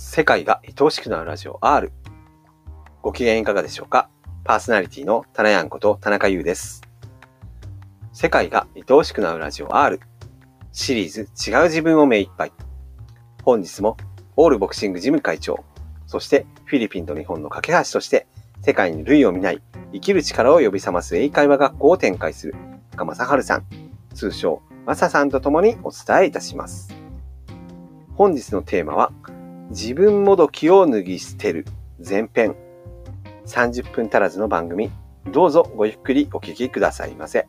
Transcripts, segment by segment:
世界が愛おしくなるラジオ R。ご機嫌いかがでしょうか？パーソナリティのタナヤンこと田中優です。世界が愛おしくなるラジオ R。シリーズ違う自分を目いっぱい。本日もオールボクシングジム会長、そしてフィリピンと日本の架け橋として世界に類を見ない生きる力を呼び覚ます英会話学校を展開する深正治さん、通称マサさんと共にお伝えいたします。本日のテーマは自分もどきを脱ぎ捨てる。前編。30分足らずの番組。どうぞごゆっくりお聞きくださいませ。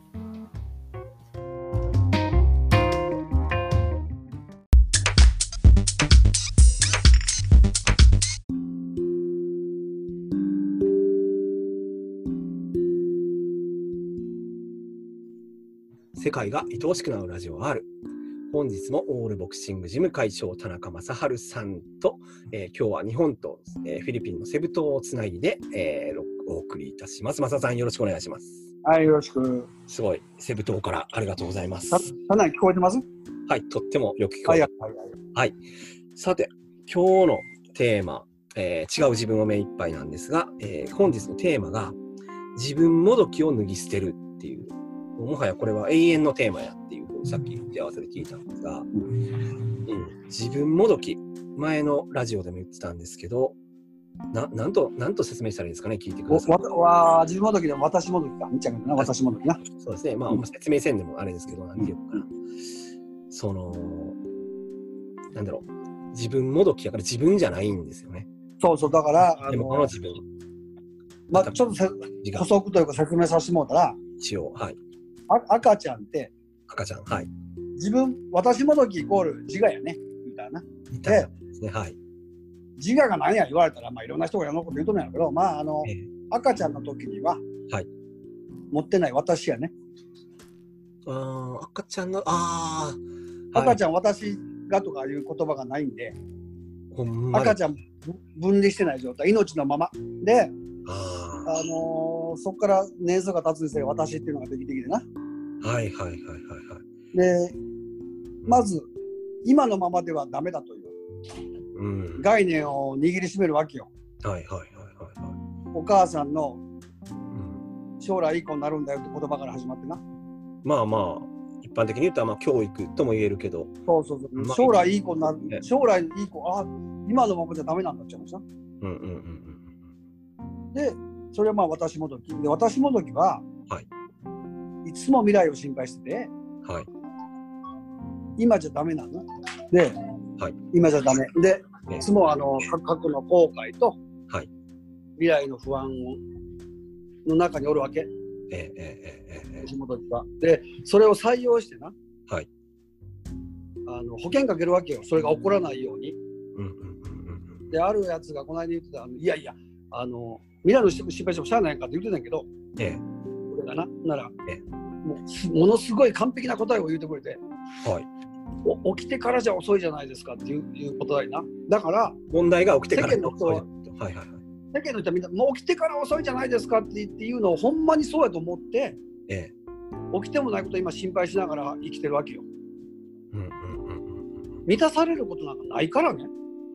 世界が愛おしくなるラジオ R 本日もオールボクシングジム会長田中正治さんと、えー今日は日本と、えーフィリピンのセブ島をつないで、えーろお送りいたします。正さんよろしくお願いします。はい、よろしく。すごい、セブ島からありがとうございます。た、たな聞こえてます？はい、とってもよく聞こはい、えてはい、はい。さて、今日のテーマ、えー違う自分を目いっぱいなんですが、えー本日のテーマが、自分もどきを脱ぎ捨てるっていう、もはやこれは永遠のテーマやさっき打ち合わせで聞いたんですが、うん、自分もどき、前のラジオでも言ってたんですけど、ななんと、なんと説明したらいいですかね、聞いてください。おわわ自分もどきでも私もどきか。みっちゃんがな、私もどきな。そうですね、まあ、うん説明せんでもあれですけど、なんていうのかな。その、なんだろう、自分もどきやから自分じゃないんですよね。そうそう、だから、あでもこのの、自分、まあ、ちょっと補足というか説明させてもらったら、一応、はい。あ赤ちゃんって、赤ちゃん、はい。自分、私もどきイコール自我やね。みたいな。いたんですね、はい。自我が何や言われたら、まあ、いろんな人がいろんなこと言うと思うんやけど、まあ、あの、ええ赤ちゃんの時には、はい持ってない私やね。赤ちゃんの、ああ、赤ちゃん、ゃん、私がとかいう言葉がないんで、ほん赤ちゃん分離してない状態、命のまま。で、ああのーそこから年数が経つにせよ私っていうのができてきてな。ーはいはいはいはいはい。で、まず、今のままではダメだといううん。概念を握りしめるわけよ。はいはいはいはいはい。お母さんのうん将来いい子になるんだよって言葉から始まってな。まあまあ、一般的に言ったら、まあ、教育とも言えるけど、そうそうそう。まあ将来いい子になるね。将来いい子、あ今のままじゃダメなんだって話な。うんうんうんで、それはまあ私もどき。で、私もどきは、はいいつも未来を心配してて、うん。はい。今じゃダメなの？で、はい今じゃダメ。で、ねいつもあのか過去の後悔と、はい未来の不安をの中におるわけ、えええええええ地元は。で、それを採用してな、はいあの保険かけるわけよ、それが起こらないように。うんうんうんうんで、あるやつがこの間言ってた、あのいやいや、あの未来の心配してもしゃあないかって言ってたんやけど、うん。え俺がな、なら、えもうすものすごい完璧な答えを言ってくれて、えはい。お起きてからじゃ遅いじゃないですかっていういうことだよな。だから、問題が起きてから世間の人ははいはいはい。世間の人はみんな、もう起きてから遅いじゃないですかってっていうのをほんまにそうやと思って、ええ。起きてもないことを今心配しながら生きてるわけよ。うんうんうんうん満たされることなんかないからね、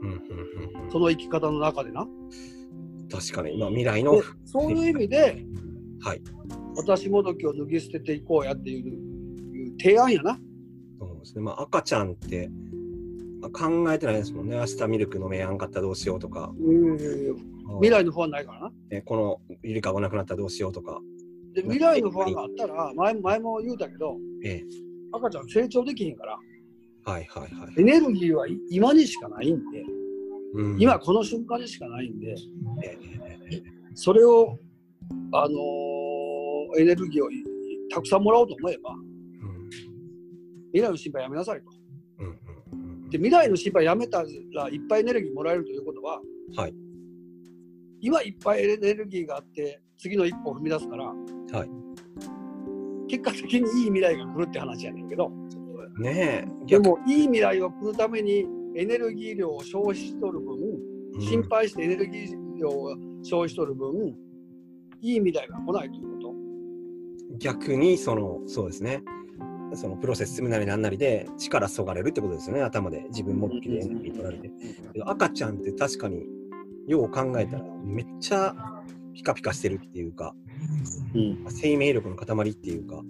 うんうんうんうんその生き方の中でな。確かに、まあ、未来ので、そういう意味で、はい。私もどきを脱ぎ捨てていこうやっていういう提案やな。そうですね。まあ、赤ちゃんって、まあ、考えてないですもんね。明日ミルク飲めやんかったらどうしようとか、うん未来の不安ないからな。ねこのゆりかごなくなったらどうしようとか、で、未来の不安があったら、前前も言うたけど、ええ。赤ちゃん成長できへんから、はいはいはい。エネルギーはい今にしかないんで、うん今この瞬間にしかないんで、ええそれを、あのーエネルギーをいたくさんもらおうと思えば、うん未来の心配やめなさいと。うんうんうんで、未来の心配やめたらいっぱいエネルギーもらえるということは、はい。今いっぱいエネルギーがあって、次の一歩を踏み出すから、はい。結果的にいい未来が来るって話やねんけど、ねえ、でもいい未来を来るためにエネルギー量を消費しとる分、うん。心配してエネルギー量を消費しとる分、いい未来が来ないということ。逆にそのそうですねそのプロセス進むなりなんなりで力そがれるってことですよね、頭で。自分もどきでエネルギー取られて。赤ちゃんって確かに、よう考えたら、めっちゃピカピカしてるっていうか、うん。生命力の塊っていうか、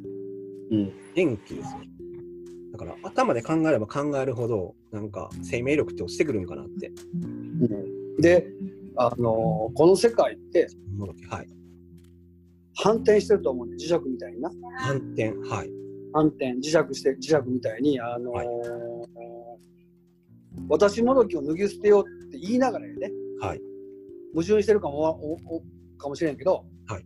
うん。元気ですよ。だから頭で考えれば考えるほど、なんか生命力って落ちてくるんかなって。で、あのーこの世界ってはい。反転してると思うね。磁石みたいにな。反転、はい。反転、磁石して、磁石みたいに、あのーはい私もどきを脱ぎ捨てようって言いながらやね、はい。矛盾してるかもわおおかもしれんけど、はい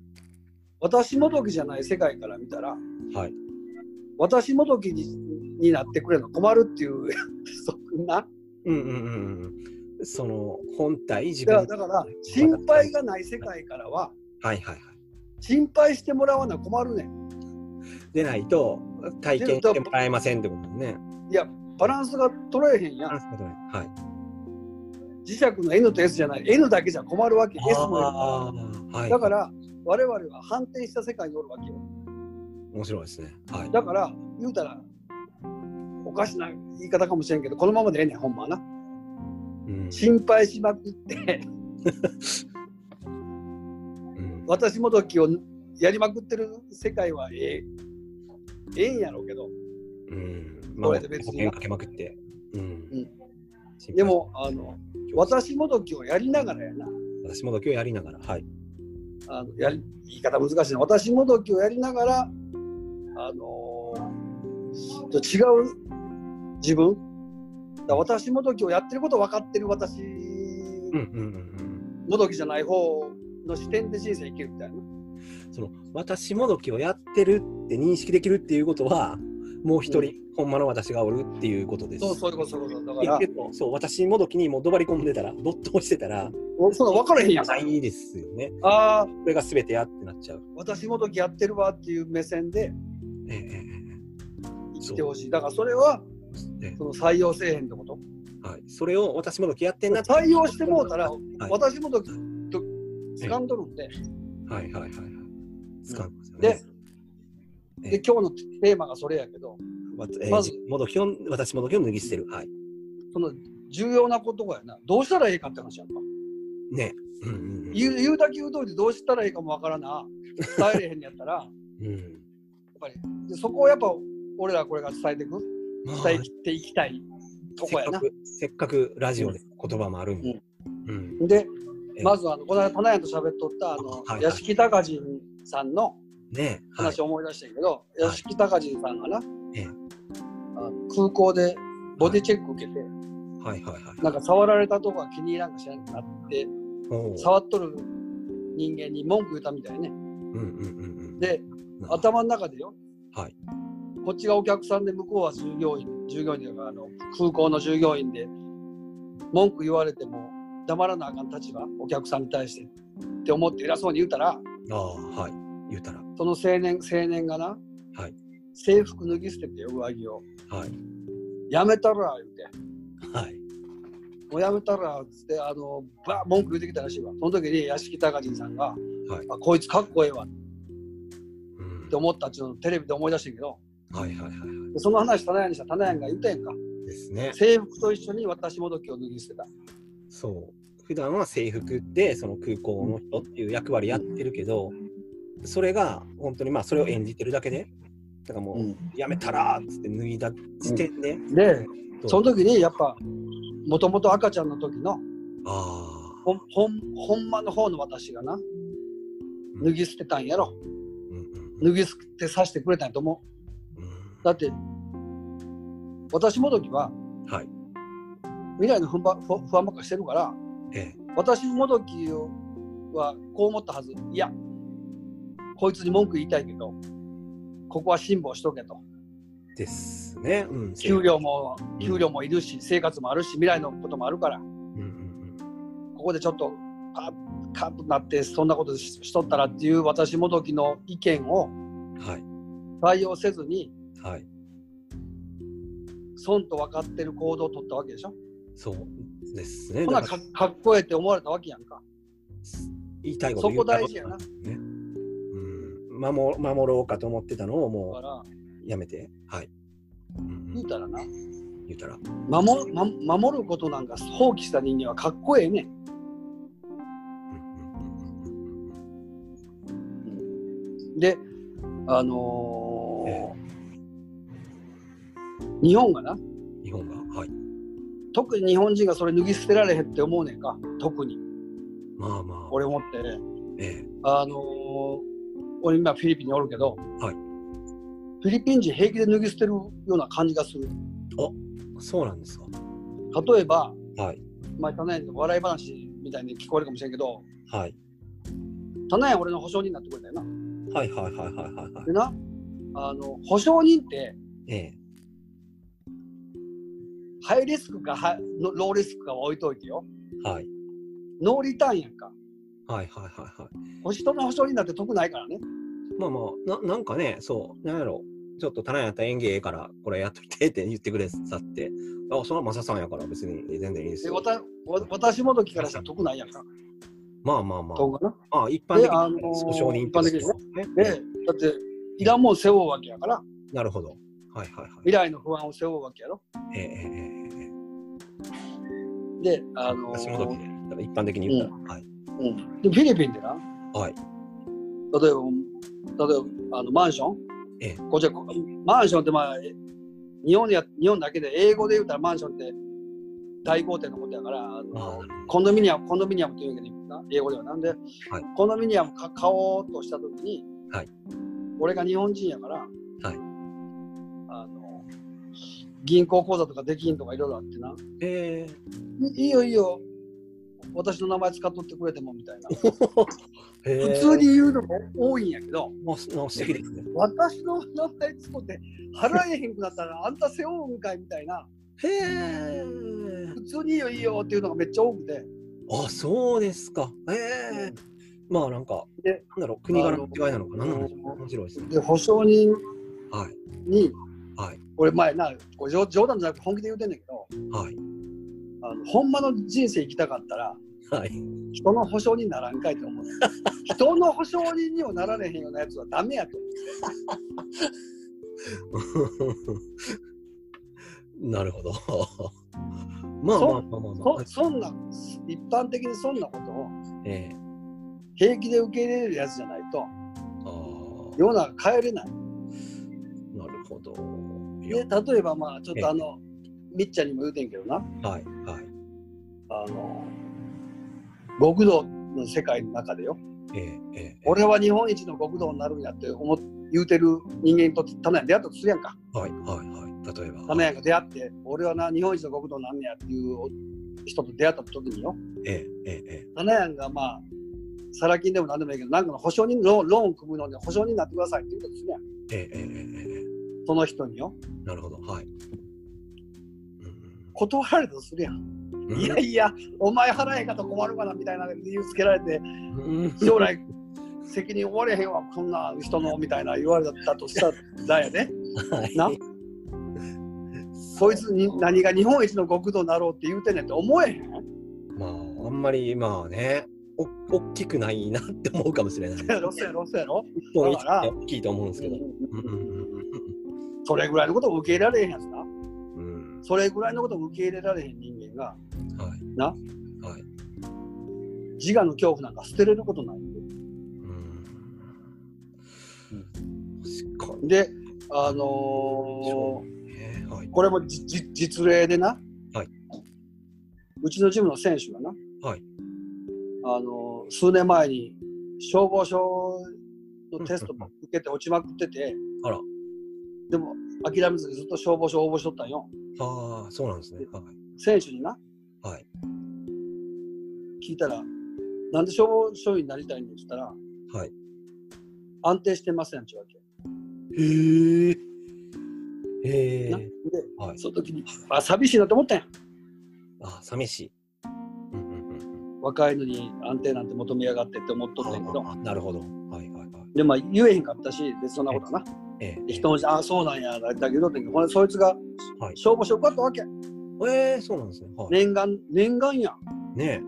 私もどきじゃない世界から見たら、はい。私もどきにになってくれるの困るっていう、そんな。うんうんうんうん。その本体、自分だから、だから心配がない世界からは、はいはいはい。心配してもらわな困るねん。でないと体験してもらえませんってことね。いや、バランスが取れへんやん。はい。磁石の N と S じゃない、N だけじゃ困るわけ、S もいるあーはい。だから、我々は反転した世界におるわけよ。面白いですね。はい。だから、言うたら、おかしな言い方かもしれんけど、このままでええねん、ほんまはな。うん心配しまくって、う ん私もどきをやりまくってる世界はええ、ええんやろうけど、うん。こまあ、れで別にかけまくって。うん。でも、あの、私もどきをやりながらやな。私も度胸やりながら、はい。あのやり言い方難しいな。私もどきをやりながら、あのーと違う自分だ私もどきをやってること分かってる私うんうんうんうん。もどきじゃない方の視点で人生生きるみたいな。その私もどきをやってるって認識できるっていうことは、もう一人、ほんまの私がおるっていうことです。そうそういうことそういうことだからそう私もどきにもうどばり込んでたら没頭してたらそんな分からへんやんか。ないですよねああこれが全てやってなっちゃう、私もどきやってるわっていう目線で生きてほしい。だからそれはええその採用せえへんってこと？えはい、それを私もどきやってんなって採用してもうたら、はい私もどきと掴んどるんで。はいはいはいはい。掴んでますよでね、ええ。で今日のテーマがそれやけど、まずもどきを私もどきを脱ぎ捨てる。はい。その重要なことやな。どうしたらいいかって話やんか。ね。うんうんうん。言う言うだけ言う通りどうしたらいいかもわからな。伝えれへんやったら、やっうんぱり。でそこをやっぱ俺らこれが伝えていく、まあ伝えきっていきたいとこやな。せっかくラジオで言葉もあるんで、うん。で、ええまずあのこの間、花屋と喋っとったあの、はいはい。屋敷隆人さんの話を思い出したけど、い。屋敷隆人さんがな、ええ。あの空港でボディチェック受けて、はいはいはい。なんか触られたとこが気に入らんかしらんくなって、触っとる人間に文句言ったみたいね。うんうんうんうん。で、な頭の中でよ、はい。こっちがお客さんで向こうは従業員、従業員というかあの空港の従業員で、文句言われても黙らなあかん立場、お客さんに対してって思って偉そうに言うたら、ああはい。言うたら。その青年青年がな、はい。制服脱ぎ捨てて上着を、はい。やめたら言うて、はい。もうやめたらっつって、あのば文句言ってきたらしいわ。その時に屋敷隆人さんが、はい。あこいつかっこええわ。っうん。て思ったっていうのをテレビで思い出してんけど、はいはいはいはでその話、棚屋にしたら棚屋が言ったやんか。いですね。制服と一緒に私もどきを脱ぎ捨てた。そう普段は制服でその空港の人っていう役割やってるけどそれが本当にまあそれを演じてるだけでだからもう、やめたらーっつって脱いだ時点で、で、そうその時にやっぱ、もともと赤ちゃんの時のあほんほんほんまの方の私がな、あ脱ぎ捨てたんやろ。うんうん脱ぎ捨てさせてくれたんやと思う。うん。だって、私もどきははい。未来の不安ば不不安ばっかしてるから、ええ。私もどきはこう思ったはず。いや、こいつに文句言いたいけど、ここは辛抱しとけと。ですね、うん、給料もうん。給料もいるし、生活もあるし、未来のこともあるから、うんうんここでちょっとカッカッとなって、そんなことししとったらっていう私もどきの意見を採用せずに、はい。損と分かってる行動を取ったわけでしょ。そうですね。ほなだかかっこええって思われたわけやんか。言いたいことそこ大事やな。うん、守守ろうかと思ってたのをだもうやめて。はい。うん。言うたらな。言うたら。守ま守ることなんか放棄した人間はかっこええねん、であのー日本がな。日本が？はい。特に日本人がそれ脱ぎ捨てられへんって思うねんか特にまあまあ。俺思ってねええあのー俺今フィリピンにおるけど、はいフィリピン人平気で脱ぎ捨てるような感じがするそうなんですか。例えばはい。まあ棚屋の笑い話みたいに聞こえるかもしれんけどはい。棚屋俺の保証人になってくれたよなはいはいはいはいはいはい。でなあの保証人ってええ。ハイリスクかハローリスクかは置いといてよはい。ノーリターンやんかはいはいはいはい。人の保証人なんて得ないからねまあまあ、ななんかね、そう、なんやろ、ちょっと棚やったら園芸ええから、これやっといてって言ってくれさって、あ、それはマサさんやから別に全然いいですよ。でわ私もどきからしたら得ないやんかまあまあまあ。あ、一般的であのーに保証人一般的にねね。でだっていらんもん背負うわけやからなるほど。はいはいはい。未来の不安を背負うわけやろ。ええええええであのー私も時で言ったら一般的に言ったら、はい。うん、でフィリピンでな。はい。例えば例えばあのマンション、ええ。こっちはこマンションってまあえ日本や日本だけで英語で言うたらマンションって大豪邸のことやからあのあコンドミニアムコンドミニアムって言うけどな英語ではなんで、コンドミニアムか買おうとした時に、はい。俺が日本人やから、はい銀行口座とかできんとかいろいろあってなえいいいよいいよ私の名前使っとってくれてもみたいな 普通に言うのも多いんやけどまあ、すまあ素敵ですね。私の名前使って払えへんくなったらあんた背負うんかいみたいなへえ。普通にいいよいいよっていうのがめっちゃ多くてあ、そうですか。へえ。まあなんか、でなんだろう、国柄の違いなのかな。あのなんでしょう面白いですね。で保証人はい。にはい。俺前なこれ冗冗談じゃなくて本気で言うてんだけどはい。あのほんまの人生生きたかったらはい。人の保証人にならんかいと思う 人の保証人にもなられへんようなやつはダメやと なるほど。まあまあまあまあまあそ。そんな一般的にそんなことをええ平気で受け入れれるやつじゃないとああ、世の中変えれないなるほど。いでや例えばまあちょっとあのみっちゃんにも言うてんけどなはい。はい。あの極道の世界の中でよええええ俺は日本一の極道になるんやって思っ言うてる人間にとって棚屋出会ったとするやんかはい。はい。はい。例えば。棚屋が出会って俺はな日本一の極道なんねやっていう人と出会った時によえええええ棚屋がまあサラ金でも何でもいいけどなんかの保証人ローンローン組むのに保証人になってくださいって言うとするやんえええええええその人によ。えなるほど。はい。うん。断られたとするやん、うん。いやいやお前払えへんかと困るかなみたいな理由つけられてうん。将来責任負われへんわこんな人のみたいな言われたとしたらやね。はい。な。そいつに何が日本一の極道になろうって言うてんねんって思えへん。まあ、あんまりまあね、お大きくないなって思うかもしれない。ロスやろロスやろ、大きいと思うんですけど。うんうんそれぐらいのことを受け入れられへんやつなうんうんそれぐらいのことを受け入れられへん人間がうんはい。なはい。自我の恐怖なんか捨てれることないんでうん。確かにであのね。はいー。これもじじ実例でな、はいうちのチームの選手がな、はいあのー数年前に消防署のテストうんうんうん受けて落ちまくってて、あら。でも諦めずにずっと消防署応募しとったんよああ、そうなんですね。はい。選手になはい。聞いたらなんで消防署員になりたいんって言ったらはい。安定してませんってわけへえ。へなえ。ではい。その時にあ寂しいなと思ったんやあ、寂しい。うんうんうんうん。若いのに安定なんて求めやがってって思っとったんやけどあなるほど。はいはいはい。でまあ言えへんかったし別にそんなことはなええで人のあそうなんやだけどほそいつがはい消防署受かったわけええ、そうなんですね。はい。念願念願やんね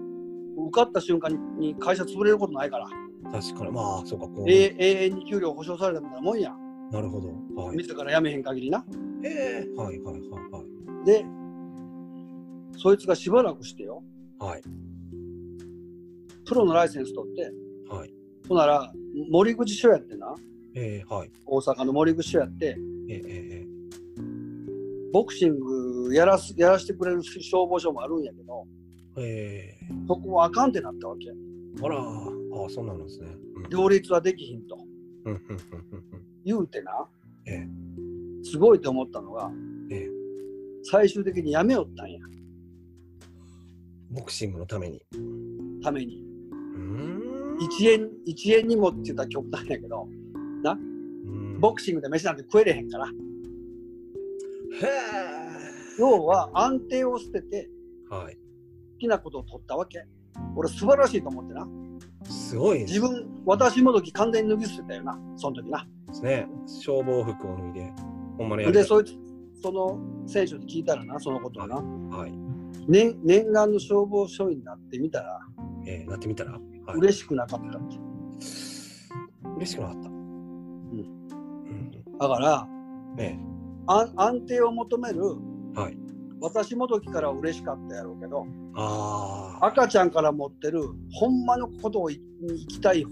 受かった瞬間にに会社潰れることないから、え確かに。まあ、そうか。こう永永遠に給料保証されたみたいなもんやんなるほど。はい。自ら辞めへん限りな。ええはいはいはいはい。で、そいつがしばらくしてよ、はい。プロのライセンス取って、はい。ほんなら、森口署やってな、ええはい。大阪の森口署やって、ええええボクシングやらすやらしてくれる消防署もあるんやけど、ええそこはあかんってなったわけ。あら、ああ、そうなんですね。うん両立はできひんと言うてな、えすごいと思ったのが、ええ最終的にやめよったんや、ボクシングのために。ために。うーん1円、一円にもって言ったら極端やけど、うんボクシングで飯なんて食えれへんから、へ要は安定を捨ててえ。はい。好きなことを取ったわけ。俺素晴らしいと思ってな。すごいです自分、私もどき完全に脱ぎ捨てたよな、その時な。ね。消防服を脱いで、ほんまのやりで、方そいつ、その選手に聞いたらな、そのことをな。はい。念念願の消防署員になってみたら、ええなってみたら、はい、嬉しくなかったって。嬉しくなかった。うん。だから、え安安定を求めるえはい。私もどきからは嬉しかったやろうけど、ああ。赤ちゃんから持ってるほんまのことをいに生きたい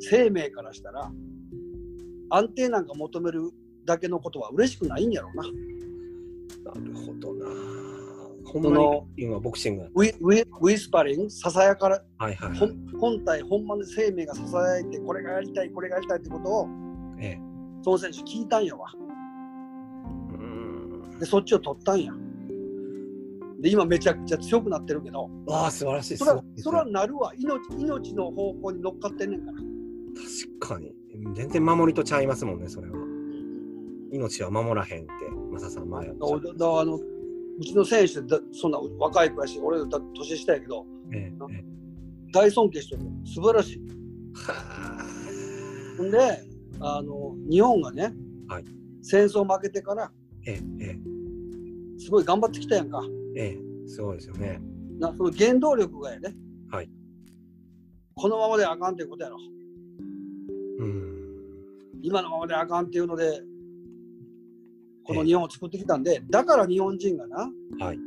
生命からしたら、安定なんか求めるだけのことは嬉しくないんやろうな。なるほどな。ほんまに今ボクシング。ウィウィウィスパリング、ささやから、はいはい、はい。本本体、ほんまの生命がささやいて、これがやりたい、これがやりたいってことを、ええ。その選手聞いたんやわ。で、そっちを取ったんや。で、今めちゃくちゃ強くなってるけど、ああ、素晴らしい。それはすごいですねそなるわ命。命の方向に乗っかってんねんから。確かに。全然守りとちゃいますもんね、それは。命は守らへんって、マサさん前だからだあのうちの選手だそんな若い子やし、俺だ年下やけど、ええええ大尊敬してる。素晴らしい。はほんで、あの日本がね、はい戦争負けてから、えええすごい頑張ってきたやんか。えええすごいですよね。なその原動力がやね、はいこのままであかんっていうことやろ。うん。今のままであかんっていうので、このええ日本を作ってきたんで、だから日本人がな、はい。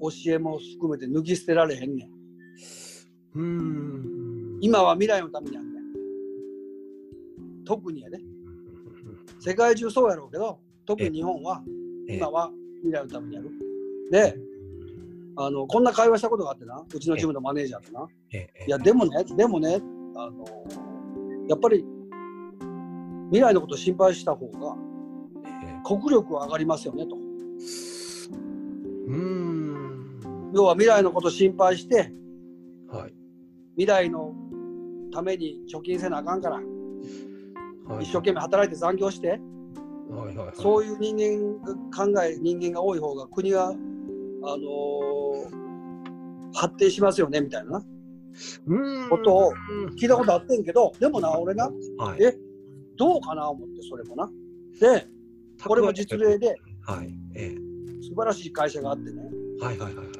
教えも含めて脱ぎ捨てられへんねん。うーん。今は未来のために。特にやね。世界中そうやろうけど、特に日本はええ今は未来のためにやる。で、あのこんな会話したことがあってな、うちのチームのマネージャーとな。いや、でもね、でもね、あのやっぱり未来のことを心配した方がええ国力は上がりますよねと。うーん。要は未来のことを心配して、はい。未来のために貯金せなあかんから、はい、一生懸命働いて残業して、はいはいはい、そういう人間が考え、人間が多い方が国が、あのー発展しますよねみたいな。ことをうん聞いたことあってんけど、でもな、俺な、はい、えどうかな思って、それもな。で、これも実例ではい、え素晴らしい会社があってね、えはいはいはいはい。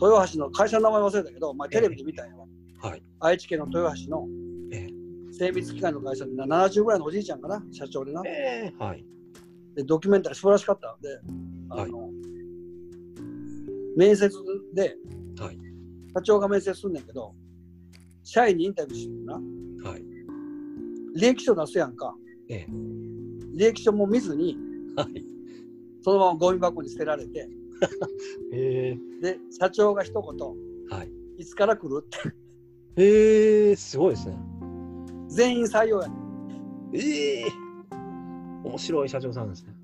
豊橋の会社の名前忘れたけど、まあ、テレビで見たんやわ。はい。愛知県の豊橋のえ精密機械の会社でな70ぐらいのおじいちゃんかな、社長でな。ええはい。で、ドキュメンタリー素晴らしかったんで、あの、面接で、はい社長が面接すんねんけど、社員にインタビューしてるな。はい。履歴書出すやんか。ええ履歴書も見ずに、はい。そのままゴミ箱に捨てられて、えで、社長が一言、えはい。いつから来るって、ええすごいですね。全員採用や。ええ面白い社長さんですね。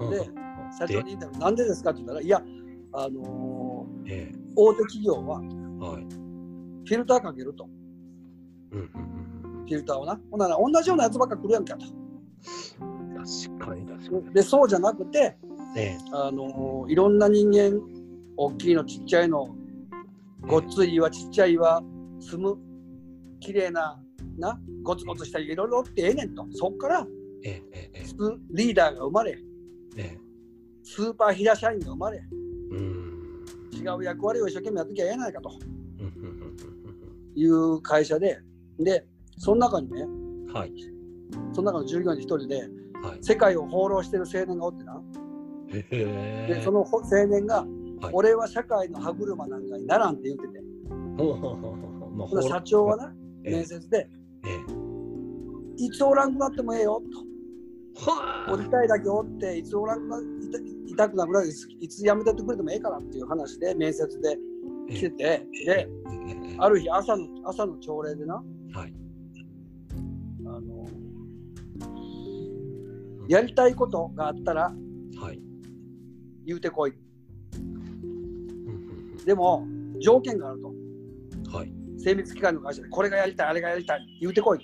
うんでうん社長にインタビュー、なんでですかって言ったら、いや、あのーえ大手企業はえはい。フィルターかけると、うんうんうんフィルターをな。ほんなら、同じようなやつばっか来るやんかと。うん。確かに確かに。で、そうじゃなくて、えあのーいろんな人間、大きいの、ちっちゃいの、ごっつい岩、ちっちゃい岩、住む、綺麗な、な、ゴツゴツしたいろいろってええねんと。そっから、リーダーが生まれ、ええスーパー平社員が生まれ、えうん。違う役割を一生懸命やってきゃええやないかという会社で、で、その中にね、はい。そその中の従業員の一人で、はい。世界を放浪してる青年がおってな。で、その青年が、はい俺は社会の歯車なんかにならんって言ってて、社長はな、ええ面接で、ええいつおらんくなってもええよと。はおりたいだけおって、いつおらんくな痛痛くなくなるいついつ辞めてってくれてもええからっていう話で面接で来てて、で、ええある日朝の朝の朝礼でな、はい。あのやりたいことがあったらはい。言うてこい。うんでも条件があると。うんはい。精密機械の会社でこれがやりたい、あれがやりたい、言うてこい。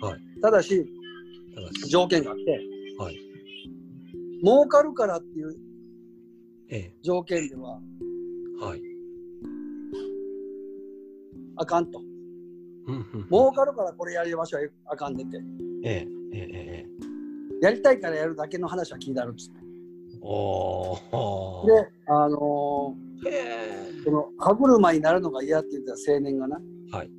はいただし、条件があって、はい。儲かるからっていうえ条件ではえはい。あかんと。儲かるからこれやりましょうあかんねって。ええええええやりたいからやるだけの話は聞いてあるんです。おーで、あのへえー、その歯車になるのが嫌って言ってた青年がな、はい。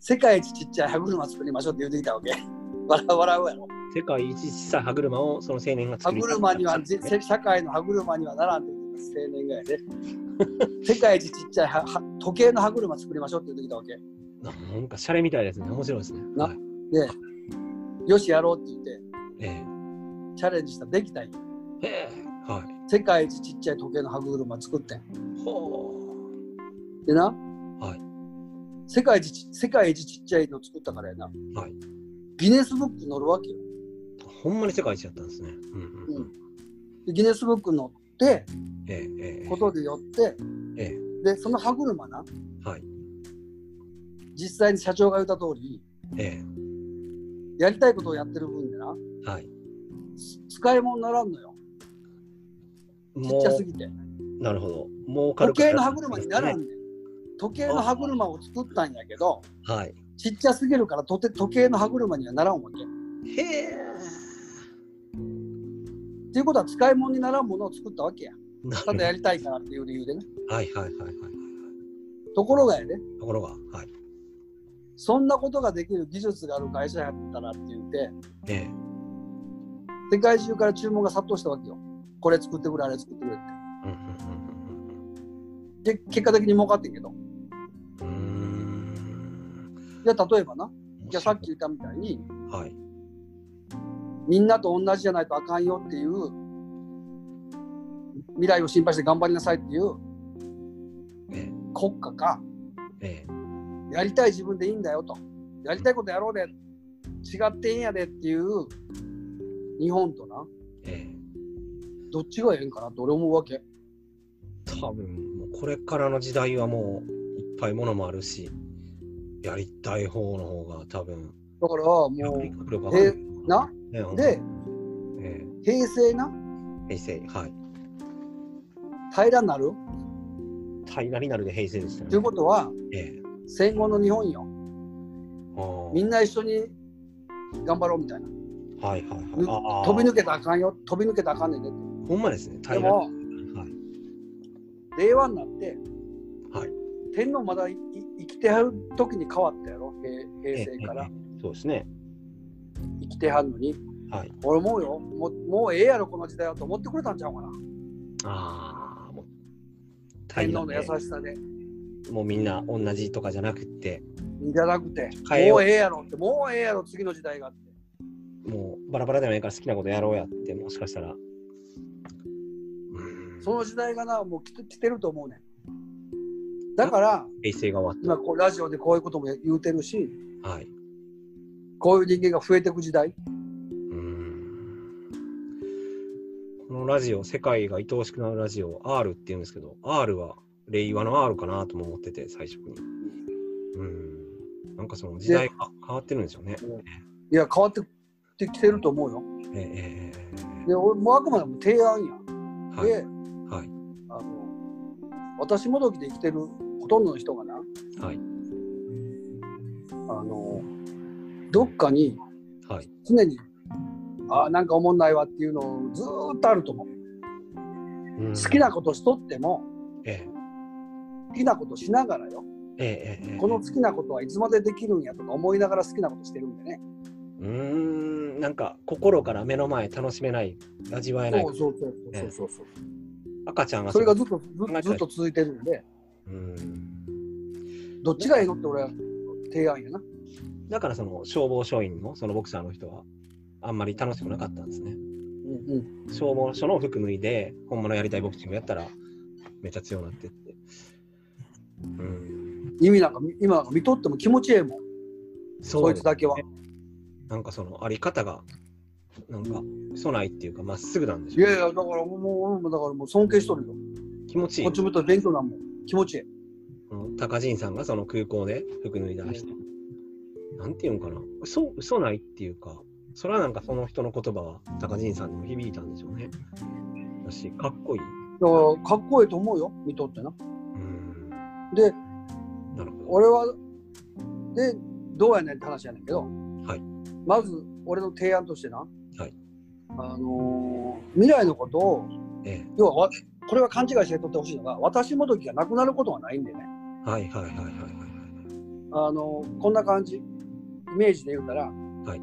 世界一ちっちゃい歯車作りましょうって言ってきたわけ。笑う笑うやろ。世界一小さい歯車をその青年が歯作り出した車には、社会の歯車にはならんって言ってた青年がやで。世界一ちっちゃいはは時計の歯車作りましょうって言ってきたわけ。なんかシャレみたいですね。面白いですね。なはい、で、よしやろうって言って、えチャレンジしたらできたんよ。えへえはい。世界一ちっちゃい時計の歯車作ってん。ほでな、はい世界一ち世界一ちっちゃいの作ったからやな。はいギネスブックに載るわけよ。う。ほんまに世界一やったんですね。うんうんうん。でギネスブックに載って、ええええことでよって、えで、その歯車な、えはい。実際に社長が言った通り、えやりたいことをやってる分でな、えはい。つ使い物にならんのよ。ちっちゃすぎて。うなるほど。もう軽時計の歯車にならんねん。時計の歯車を作ったんやけど、はい。ちっちゃすぎるからとて時計の歯車にはならんわけ。っへえ。ていうことは使い物にならんものを作ったわけや。ただやりたいからっていう理由でね。はいはいはいはいはい。ところがやで、ところが、はい。そんなことができる技術がある会社やったらって言って、ええ世界中から注文が殺到したわけよ。これ作ってくれ、あれ作ってくれって。うんうんで、結果的に儲かってんけど。うんうんうん。うーん。じゃあ例えばな、じゃあさっき言ったみたいに、はい。みんなと同じじゃないとあかんよっていう、未来を心配して頑張りなさいっていう。え国家か、ええ。やりたい自分でいいんだよと。やりたいことやろうで、違っていいんやでっていう。日本とな、ええ。どっちがええんかなって俺思うわけ。多分もうこれからの時代はもういっぱいものもあるし、やりたい方の方が多分、だからもう、がへな、で、え平成な、え平成、はい。平らになる？平らになるで平成でしたね。ということは、ええ戦後の日本よ。みんな一緒に頑張ろうみたいな。はいはいはい飛び抜けたらあかんよ、飛び抜けたらあかんねんね。ほんまですね。平でも。はい。令和になって、はい。天皇まだいてはる時に変わったやろ、平平成からええ。ええそうですね。生きてはんのに。はい。俺思うよ、もうもうええやろ、この時代はと思ってくれたんちゃうかな。ああ、もう、天皇の優しさで。もうみんな同じとかじゃなくて、じゃなくて、もうええやろって、もうええやろ、次の時代がって。もうバラバラでもいいから好きなことやろうやって、もしかしたら。うんその時代がな、もう来て来てると思うねん。だから、平成が終わ今こうラジオでこういうことも言うてるし、った。はい。こういう人間が増えていく時代。うんこのラジオ、世界が愛おしくなるラジオ、R って言うんですけど、R は令和の R かなとも思ってて、最初に。うん。なんかその時代が変わってるんでしょうね。いや、変わってきてると思うよ。ええええで、俺もうあくまでも提案や。はい。で、はい。あの、私もどきで生きてるほとんどの人がな、はい。あの、どっかにはい。常に、あなんかおもんないわっていうのずーっとあると思う。うん好きなことしとっても、ええ好きなことしながらよ。ええええこの好きなことはいつまでできるんやとか思いながら好きなことしてるんでね。うーん、なんか心から目の前楽しめない、味わえないそ。うそうそうそうそうそう。赤ちゃんがそれがずっとずずっと続いてるんで、うーん。どっちがいいのって俺は提案やな。だからその消防署員のそのボクサーの人はあんまり楽しくなかったんですね。うんうん。消防署の服脱いで本物やりたいボクシングやったらめっちゃ強くなってって。うん。意味なんか今見とっても気持ちええもん。そいつだけは。なんかそのあり方がなんか備えっていうかまっすぐなんでしょいやいや、だからもう、俺もだからもう尊敬しとるよ。気持ちいいこっ。ちもと勉強なんもん。気持ちええ。この高陣さんがその空港で服脱いだ人、なんていうんかな。嘘嘘ないっていうかそれはなんかその人の言葉は高陣さんにも響いたんでしょうね。だしかっこいい。だからかっこいいと思うよ、見とってな。うん。で、なるほど。俺は、で、どうやねんって話やねんけど、はい。まず俺の提案としてな、はい。あのー未来のことを、え。要はわこれは勘違いしてとってほしいのが、私もどきがなくなることはないんでね、えはいはいはいはいはい。はいあのーこんな感じ、イメージで言うたら、はい。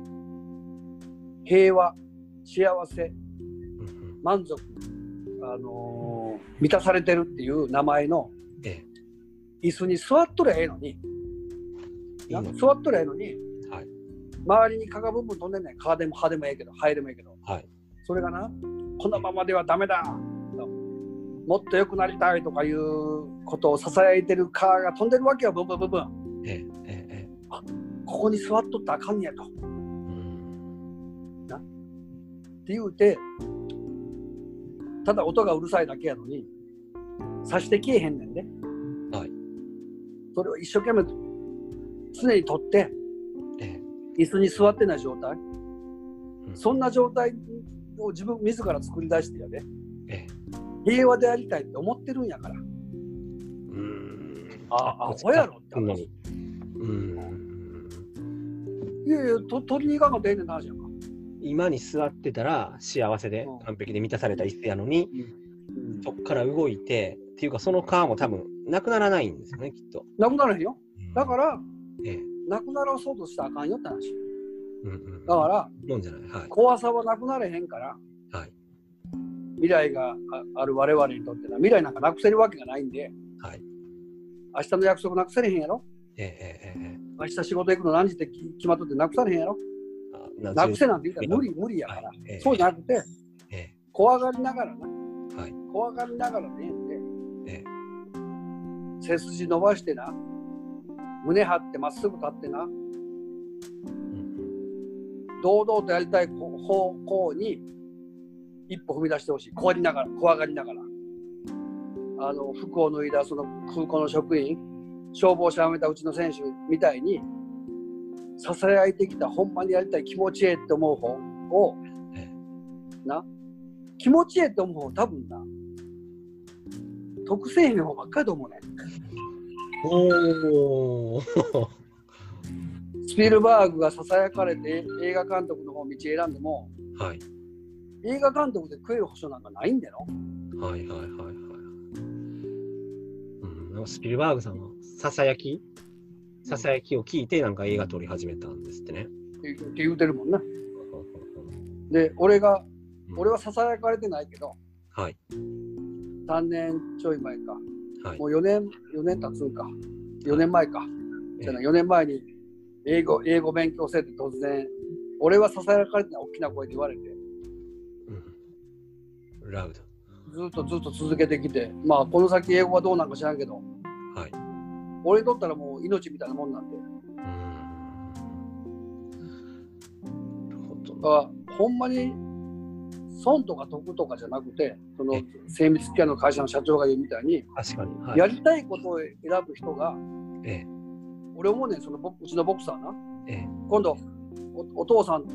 平和、幸せ、満足、あのー満たされてるっていう名前のえ椅子に座っとりゃええのに、座っとりゃええのに、はい。周りに蚊がブンブン飛んでんねん。蚊でも歯でもええけど、ハエでもええけど、はい。それがな、このままではダメだもっと良くなりたいとかいうことをささやいてる蚊が飛んでるわけよ、ブンブンブンブン。えええええここに座っとったらあかんねやと。っえうんて言うて、ただ音がうるさいだけやのに、さしてけえへんねんね。はいそれを一生懸命常に取って、え椅子に座ってない状態。えうんそんな状態を自分自ら作り出してやで、ええ平和でありたいって思ってるんやから。うんあ、アホやろって話。うんいやいや、と取りに行かんかったらええねんな話やんか。今に座ってたら幸せでうん完璧で満たされた椅子やのに、うんそこから動いて、っていうかその皮も多分なくならないんですよね、きっと。なくならへんよ。だから、ええ、なくならそうとしたらあかんよって話。うんうん、だから、もんじゃない？はい。怖さはなくなれへんから、はい。未来があある我々にとってな、未来なんかなくせるわけがないんで、はい。明日の約束なくせれへんやろ？ええええええ。明日仕事行くの何時ってき決まっとってなくされへんやろ？あなくせなんて言ったら無理、無理やから。はい。ええ。そうじゃなくて、え怖がりながらな、えはい。怖がりながらでええ。背筋伸ばしてな、胸張ってまっすぐ立ってな、うん。堂々とやりたい方向に一歩踏み出してほしい。怖りながら、怖がりながら。あの、服を脱いだその空港の職員、消防車をめたうちの選手みたいに、支え合いてきたほんまにやりたい気持ちええって思う方をええ、な、気持ちええって思う方多分な、得せえへん方ばっかりと思うね。おースピルバーグがささやかれて映画監督の方を道選んでも、はい。映画監督で食える保証なんかないんだよ。はいはいはいはい。うん、スピルバーグさんはささやき？ささやきを聞いてなんか映画撮り始めたんですってね。って言うてるもんね。で、俺が、俺は、はささやかれてないけど、はい。3年ちょい前か、はい。もう4年、4年経つんか、4年前か、えじゃあ4年前に英語、英語勉強せって突然、俺はささやかれてない大きな声で言われて、うん、ラウずっとずっと続けてきて、まあ、この先英語はどうなんか知らんけど、ド。はい。俺にとったらもう命みたいなもんなんで、うん。だからほんまに損とか得とかじゃなくて、そのえ精密機械の会社の社長が言うみたいに、確かに。はい、やりたいことを選ぶ人が、え俺思うねん、そのボうちのボクサーな、え、ええ、今度お、お父さん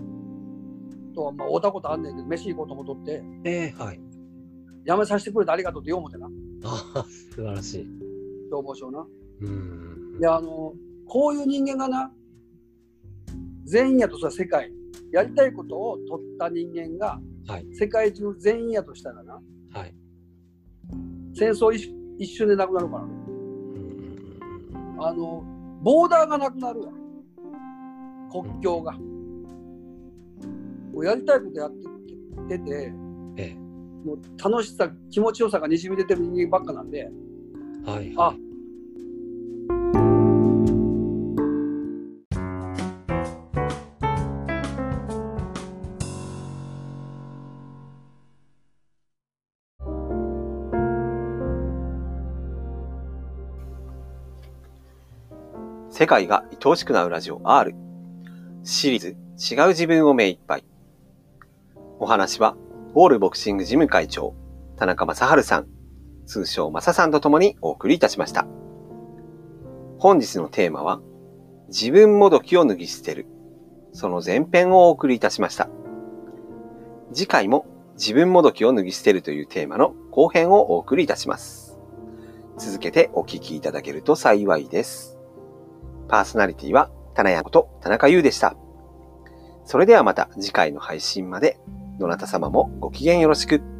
とはまあ会うたことあんねんけど、飯行こうと思っとって、ええ、はい。やめさせてくれてありがとうって言おう思ってな、素晴らしい。消防署な。うん。いや、あの、こういう人間がな、全員やとしたら世界、やりたいことを取った人間が、はい。世界中全員やとしたらな、はい。戦争一一瞬でなくなるからね。うんあのボーダーがなくなるわ国境が、もうやりたいことやってて、ええ、もう楽しさ気持ちよさがにじみ出てる人間ばっかなんで、はい、あ。世界が愛おしくなるラジオ R シリーズ違う自分を目いっぱい。お話はオールボクシング事務会長田中正治さん通称正さんと共にお送りいたしました。本日のテーマは自分もどきを脱ぎ捨てる。その前編をお送りいたしました。次回も自分もどきを脱ぎ捨てるというテーマの後編をお送りいたします。続けてお聞きいただけると幸いです。パーソナリティは、棚屋こと田中優でした。それではまた次回の配信まで、どなた様もご機嫌よろしく。